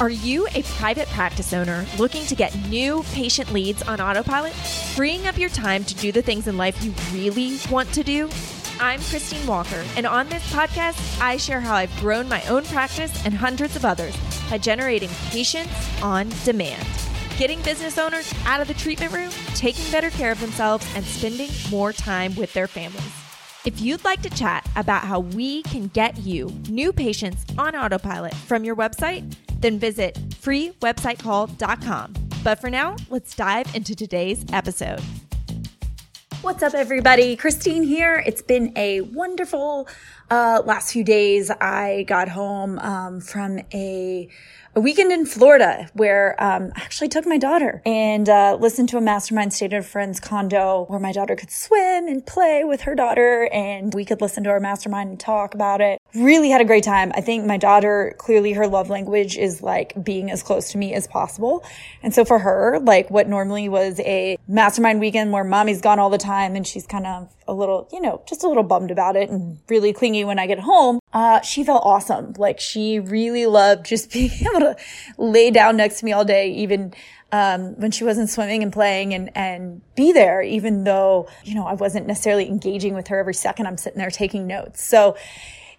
Are you a private practice owner looking to get new patient leads on autopilot, freeing up your time to do the things in life you really want to do? I'm Christine Walker, and on this podcast, I share how I've grown my own practice and hundreds of others by generating patients on demand, getting business owners out of the treatment room, taking better care of themselves, and spending more time with their families. If you'd like to chat about how we can get you new patients on autopilot from your website, then visit freewebsitecall.com. But for now, let's dive into today's episode. What's up, everybody? Christine here. It's been a wonderful uh, last few days. I got home um, from a weekend in Florida where um, I actually took my daughter and uh, listened to a mastermind at a friend's condo where my daughter could swim and play with her daughter and we could listen to our mastermind and talk about it. Really had a great time. I think my daughter, clearly her love language is like being as close to me as possible. And so for her, like what normally was a mastermind weekend where mommy's gone all the time and she's kind of a little, you know, just a little bummed about it and really clingy when I get home, uh, she felt awesome. Like she really loved just being able to lay down next to me all day, even um, when she wasn't swimming and playing and, and be there, even though, you know, I wasn't necessarily engaging with her every second. I'm sitting there taking notes. So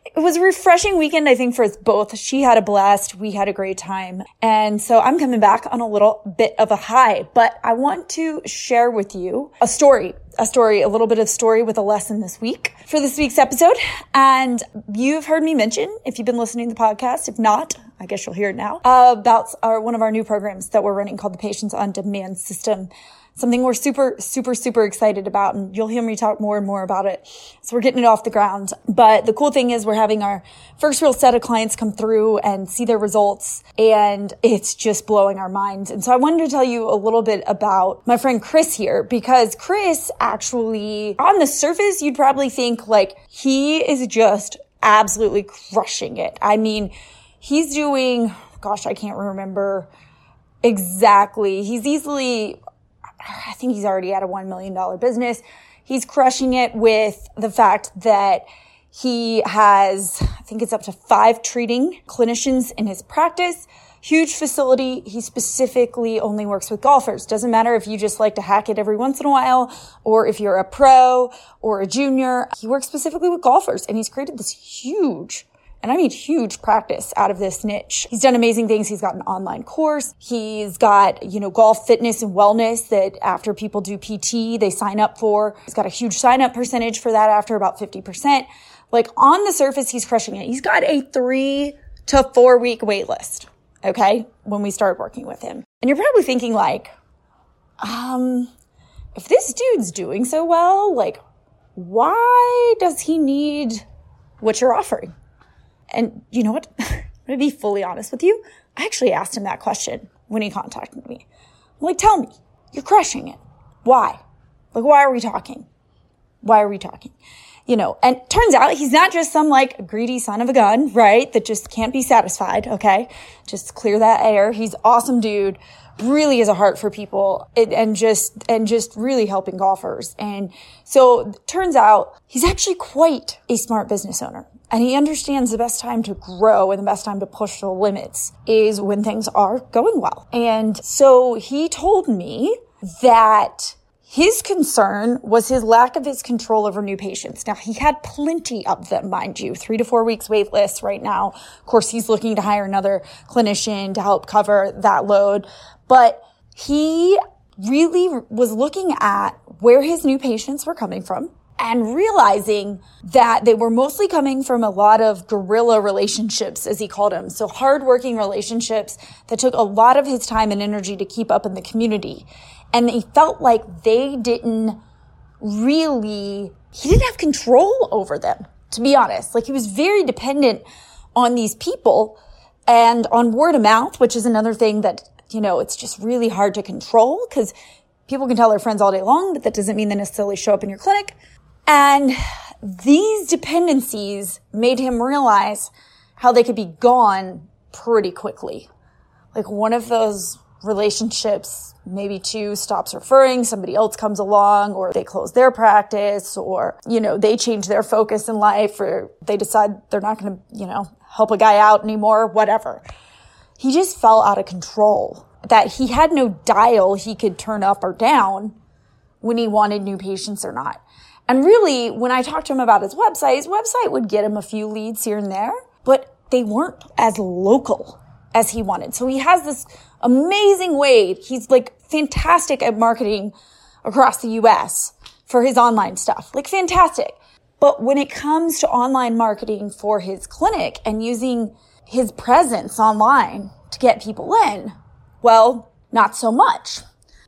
it was a refreshing weekend, I think, for us both. She had a blast. We had a great time. And so I'm coming back on a little bit of a high, but I want to share with you a story, a story, a little bit of story with a lesson this week for this week's episode. And you've heard me mention, if you've been listening to the podcast, if not, I guess you'll hear it now, about our, one of our new programs that we're running called the Patients on Demand System something we're super, super, super excited about. And you'll hear me talk more and more about it. So we're getting it off the ground. But the cool thing is we're having our first real set of clients come through and see their results. And it's just blowing our minds. And so I wanted to tell you a little bit about my friend Chris here because Chris actually on the surface, you'd probably think like he is just absolutely crushing it. I mean, he's doing, gosh, I can't remember exactly. He's easily I think he's already at a $1 million business. He's crushing it with the fact that he has, I think it's up to five treating clinicians in his practice. Huge facility. He specifically only works with golfers. Doesn't matter if you just like to hack it every once in a while or if you're a pro or a junior. He works specifically with golfers and he's created this huge and I mean huge practice out of this niche. He's done amazing things. He's got an online course. He's got, you know, golf fitness and wellness that after people do PT, they sign up for. He's got a huge sign up percentage for that after about 50%. Like on the surface, he's crushing it. He's got a three to four week wait list. Okay. When we start working with him. And you're probably thinking like, um, if this dude's doing so well, like, why does he need what you're offering? And you know what? I'm going to be fully honest with you. I actually asked him that question when he contacted me. I'm like, tell me, you're crushing it. Why? Like, why are we talking? Why are we talking? You know, and turns out he's not just some like greedy son of a gun, right? That just can't be satisfied. Okay. Just clear that air. He's awesome dude. Really has a heart for people and just, and just really helping golfers. And so turns out he's actually quite a smart business owner. And he understands the best time to grow and the best time to push the limits is when things are going well. And so he told me that his concern was his lack of his control over new patients. Now he had plenty of them, mind you, three to four weeks wait list right now. Of course, he's looking to hire another clinician to help cover that load, but he really was looking at where his new patients were coming from and realizing that they were mostly coming from a lot of guerrilla relationships, as he called them. So hardworking relationships that took a lot of his time and energy to keep up in the community. And he felt like they didn't really, he didn't have control over them, to be honest. Like he was very dependent on these people and on word of mouth, which is another thing that, you know, it's just really hard to control because people can tell their friends all day long, but that doesn't mean they necessarily show up in your clinic. And these dependencies made him realize how they could be gone pretty quickly. Like one of those relationships, maybe two stops referring, somebody else comes along, or they close their practice, or, you know, they change their focus in life, or they decide they're not going to, you know, help a guy out anymore, whatever. he just fell out of control. That he had no dial he could turn up or down when he wanted new patients or not. And really, when I talked to him about his website, his website would get him a few leads here and there, but they weren't as local as he wanted. So he has this amazing way. He's like fantastic at marketing across the US for his online stuff. Like fantastic. But when it comes to online marketing for his clinic and using his presence online to get people in, well, not so much.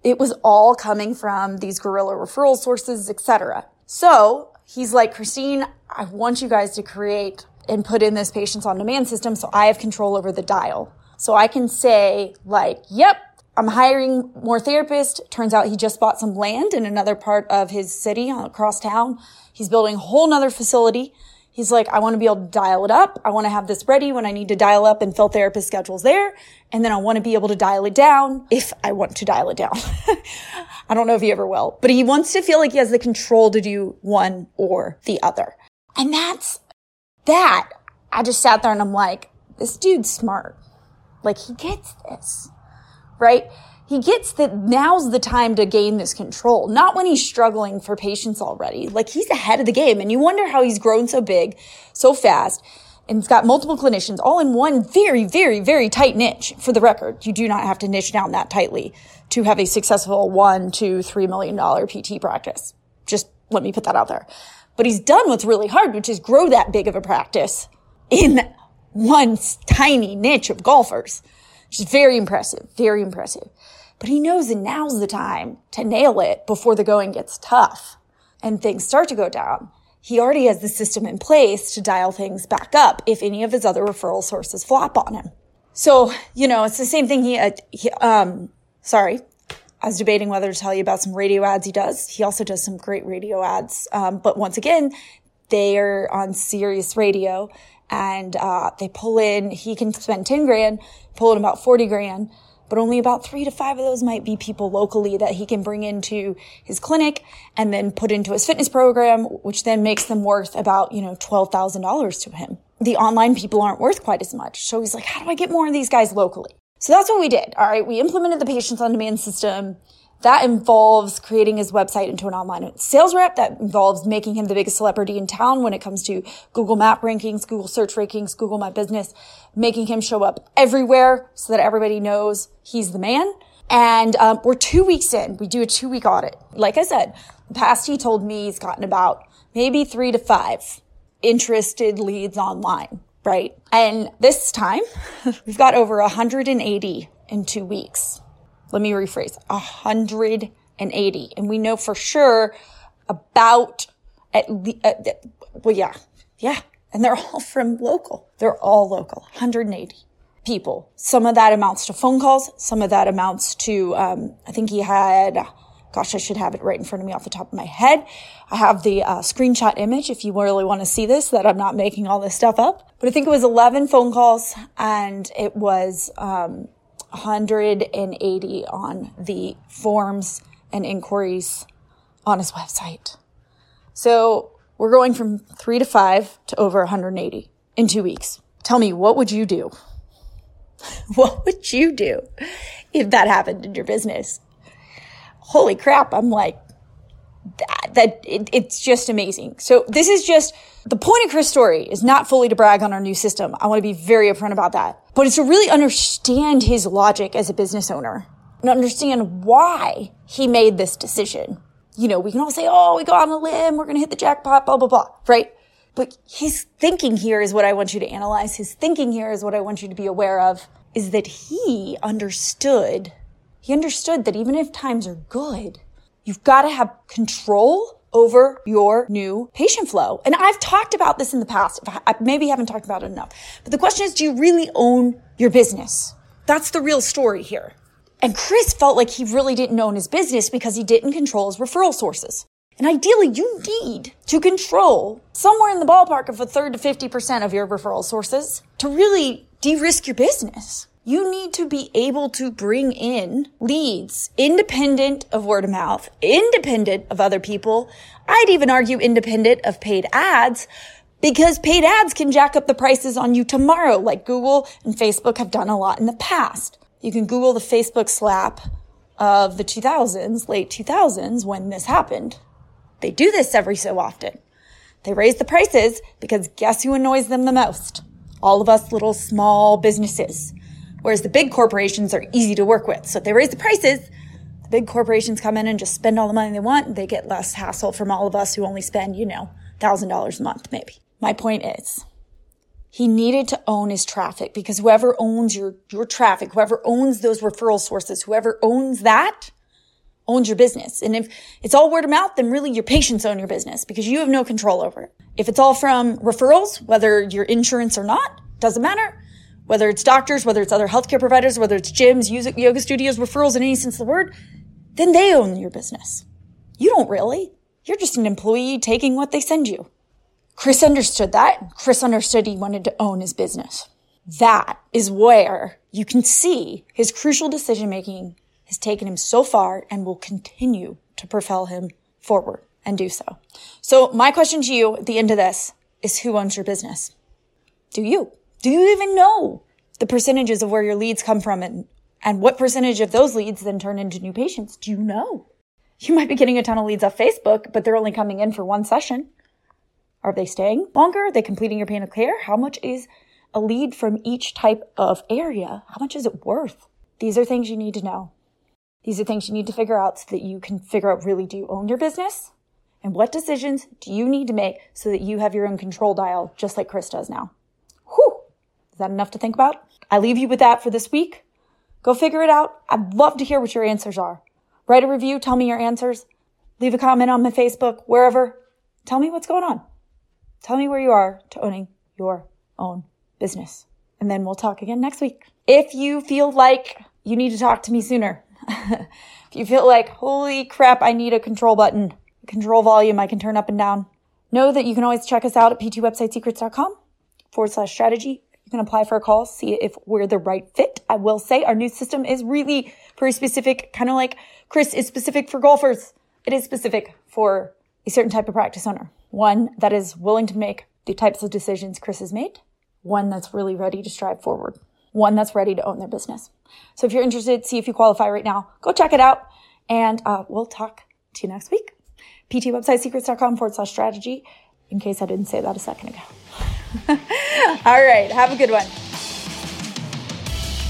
It was all coming from these guerrilla referral sources, etc. So he's like, Christine, I want you guys to create and put in this patients on demand system so I have control over the dial. So I can say like, yep, I'm hiring more therapists. Turns out he just bought some land in another part of his city across town. He's building a whole nother facility. He's like, I want to be able to dial it up. I want to have this ready when I need to dial up and fill therapist schedules there. And then I want to be able to dial it down if I want to dial it down. I don't know if he ever will, but he wants to feel like he has the control to do one or the other. And that's that. I just sat there and I'm like, this dude's smart. Like he gets this, right? He gets that now's the time to gain this control, not when he's struggling for patients already. Like he's ahead of the game and you wonder how he's grown so big, so fast. And it's got multiple clinicians all in one very, very, very tight niche. For the record, you do not have to niche down that tightly to have a successful one, two, three million dollar PT practice. Just let me put that out there. But he's done what's really hard, which is grow that big of a practice in one tiny niche of golfers, which is very impressive, very impressive. But he knows that now's the time to nail it before the going gets tough and things start to go down. He already has the system in place to dial things back up if any of his other referral sources flop on him. So, you know, it's the same thing he, uh, he um, sorry, I was debating whether to tell you about some radio ads he does. He also does some great radio ads. Um, but once again, they are on Sirius Radio and uh, they pull in, he can spend 10 grand, pull in about 40 grand, but only about three to five of those might be people locally that he can bring into his clinic and then put into his fitness program, which then makes them worth about, you know, $12,000 to him. The online people aren't worth quite as much. So he's like, how do I get more of these guys locally? So that's what we did. All right. We implemented the patients on demand system. That involves creating his website into an online sales rep. That involves making him the biggest celebrity in town when it comes to Google map rankings, Google search rankings, Google my business, making him show up everywhere so that everybody knows he's the man. And um, we're two weeks in. We do a two week audit. Like I said, the past he told me he's gotten about maybe three to five interested leads online, right? And this time we've got over 180 in two weeks let me rephrase, 180. And we know for sure about at least, uh, well, yeah, yeah. And they're all from local. They're all local, 180 people. Some of that amounts to phone calls. Some of that amounts to, um, I think he had, gosh, I should have it right in front of me off the top of my head. I have the uh, screenshot image if you really want to see this, that I'm not making all this stuff up. But I think it was 11 phone calls and it was, um, 180 on the forms and inquiries on his website. So we're going from three to five to over 180 in two weeks. Tell me, what would you do? what would you do if that happened in your business? Holy crap. I'm like, that, it, it's just amazing. So this is just the point of Chris' story is not fully to brag on our new system. I want to be very upfront about that, but it's to really understand his logic as a business owner and understand why he made this decision. You know, we can all say, Oh, we got on a limb. We're going to hit the jackpot, blah, blah, blah, right? But his thinking here is what I want you to analyze. His thinking here is what I want you to be aware of is that he understood, he understood that even if times are good, You've got to have control over your new patient flow. And I've talked about this in the past. I maybe haven't talked about it enough. But the question is, do you really own your business? That's the real story here. And Chris felt like he really didn't own his business because he didn't control his referral sources. And ideally, you need to control somewhere in the ballpark of a third to 50% of your referral sources to really de-risk your business you need to be able to bring in leads independent of word of mouth, independent of other people. I'd even argue independent of paid ads because paid ads can jack up the prices on you tomorrow, like Google and Facebook have done a lot in the past. You can Google the Facebook slap of the 2000s, late 2000s, when this happened. They do this every so often. They raise the prices because guess who annoys them the most? All of us little small businesses. Whereas the big corporations are easy to work with. So if they raise the prices, the big corporations come in and just spend all the money they want. And They get less hassle from all of us who only spend, you know, $1,000 a month, maybe. My point is, he needed to own his traffic because whoever owns your, your traffic, whoever owns those referral sources, whoever owns that, owns your business. And if it's all word of mouth, then really your patients own your business because you have no control over it. If it's all from referrals, whether your insurance or not, doesn't matter. Whether it's doctors, whether it's other healthcare providers, whether it's gyms, yoga studios, referrals in any sense of the word, then they own your business. You don't really. You're just an employee taking what they send you. Chris understood that. Chris understood he wanted to own his business. That is where you can see his crucial decision making has taken him so far and will continue to propel him forward and do so. So my question to you at the end of this is who owns your business? Do you? Do you even know the percentages of where your leads come from and, and what percentage of those leads then turn into new patients? Do you know? You might be getting a ton of leads off Facebook, but they're only coming in for one session. Are they staying longer? Are they completing your plan of care? How much is a lead from each type of area? How much is it worth? These are things you need to know. These are things you need to figure out so that you can figure out really do you own your business? And what decisions do you need to make so that you have your own control dial, just like Chris does now? Is that enough to think about? I leave you with that for this week. Go figure it out. I'd love to hear what your answers are. Write a review. Tell me your answers. Leave a comment on my Facebook, wherever. Tell me what's going on. Tell me where you are to owning your own business. And then we'll talk again next week. If you feel like you need to talk to me sooner, if you feel like, holy crap, I need a control button, control volume I can turn up and down, know that you can always check us out at ptwebsitesecrets.com forward slash strategy. Can apply for a call, see if we're the right fit. I will say our new system is really very specific, kind of like Chris is specific for golfers. It is specific for a certain type of practice owner. One that is willing to make the types of decisions Chris has made. One that's really ready to strive forward. One that's ready to own their business. So if you're interested, see if you qualify right now. Go check it out and uh, we'll talk to you next week. ptwebsitesecrets.com forward slash strategy in case I didn't say that a second ago. All right. Have a good one.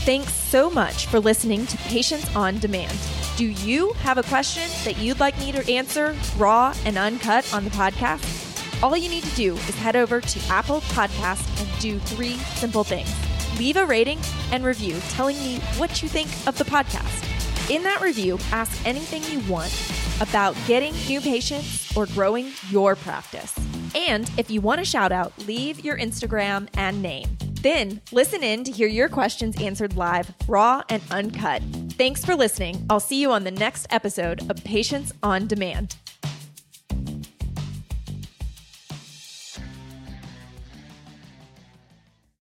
Thanks so much for listening to Patients on Demand. Do you have a question that you'd like me to answer raw and uncut on the podcast? All you need to do is head over to Apple Podcasts and do three simple things. Leave a rating and review telling me what you think of the podcast. In that review, ask anything you want about getting new patients or growing your practice. And if you want a shout out, leave your Instagram and name. Then listen in to hear your questions answered live, raw and uncut. Thanks for listening. I'll see you on the next episode of Patients on Demand.